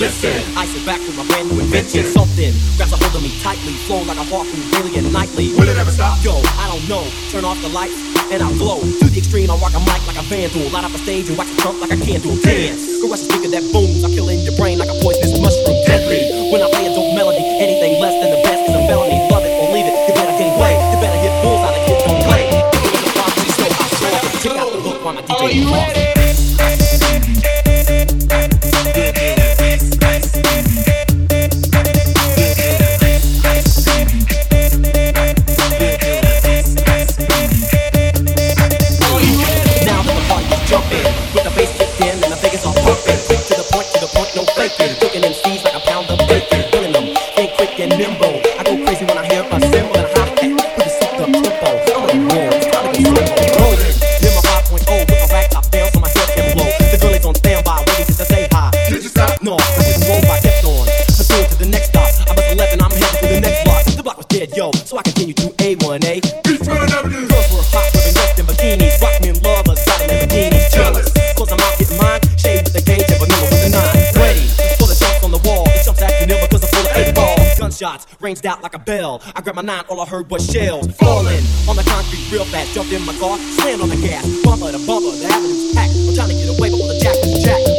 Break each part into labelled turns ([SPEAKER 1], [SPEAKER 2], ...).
[SPEAKER 1] Listen, I sit back with my brand new invention. Something grabs a hold of me tightly, flow like a harpoon daily and nightly.
[SPEAKER 2] Will it ever stop?
[SPEAKER 1] Yo, I don't know. Turn off the lights and I'll glow. To the extreme, I'll rock a mic like a vandal. Light up a stage and wax a trunk like a candle. Dance, caress a speaker that booms. I'm killing your brain like a poisonous mushroom. Deadly. When I play a dope melody, anything less than the best is a felony. Love it or leave it. You better gain weight. You better hit bulls out of kids don't play. So I saw it. Check out the look while my DJ
[SPEAKER 2] Are you ready?
[SPEAKER 1] Yo, so I continue to A1A. Gunshots ranged out like a bell. I grabbed my nine, all I heard was shells falling on the concrete real fast. Jumped in my car, slammed on the gas. Bumper to bumper, the avenue's packed. I'm trying to get away before the jack was jacked.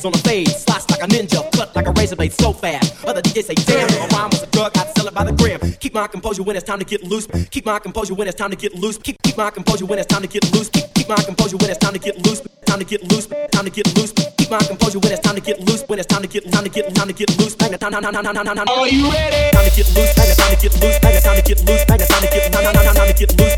[SPEAKER 1] Shape on the fade, slice like a ninja, cut like a razor blade so fast. Other DJs say, damn, a rhyme was a drug, I'd sell it by the gram. Keep my composure when it's time to get loose. Keep my composure when it's time to get loose. Keep, keep my composure when it's time to get loose. Keep, keep my composure when it's time to get loose. Time to get loose. Time to get loose. Keep my composure when it's time to get loose. When it's time to get time to get time to get loose. Bang, time, time, time, time, time, time.
[SPEAKER 2] Are you ready?
[SPEAKER 1] Time to get loose. Bang, time to get loose. Bang, time to get loose. Bang, time to get. Time to get loose.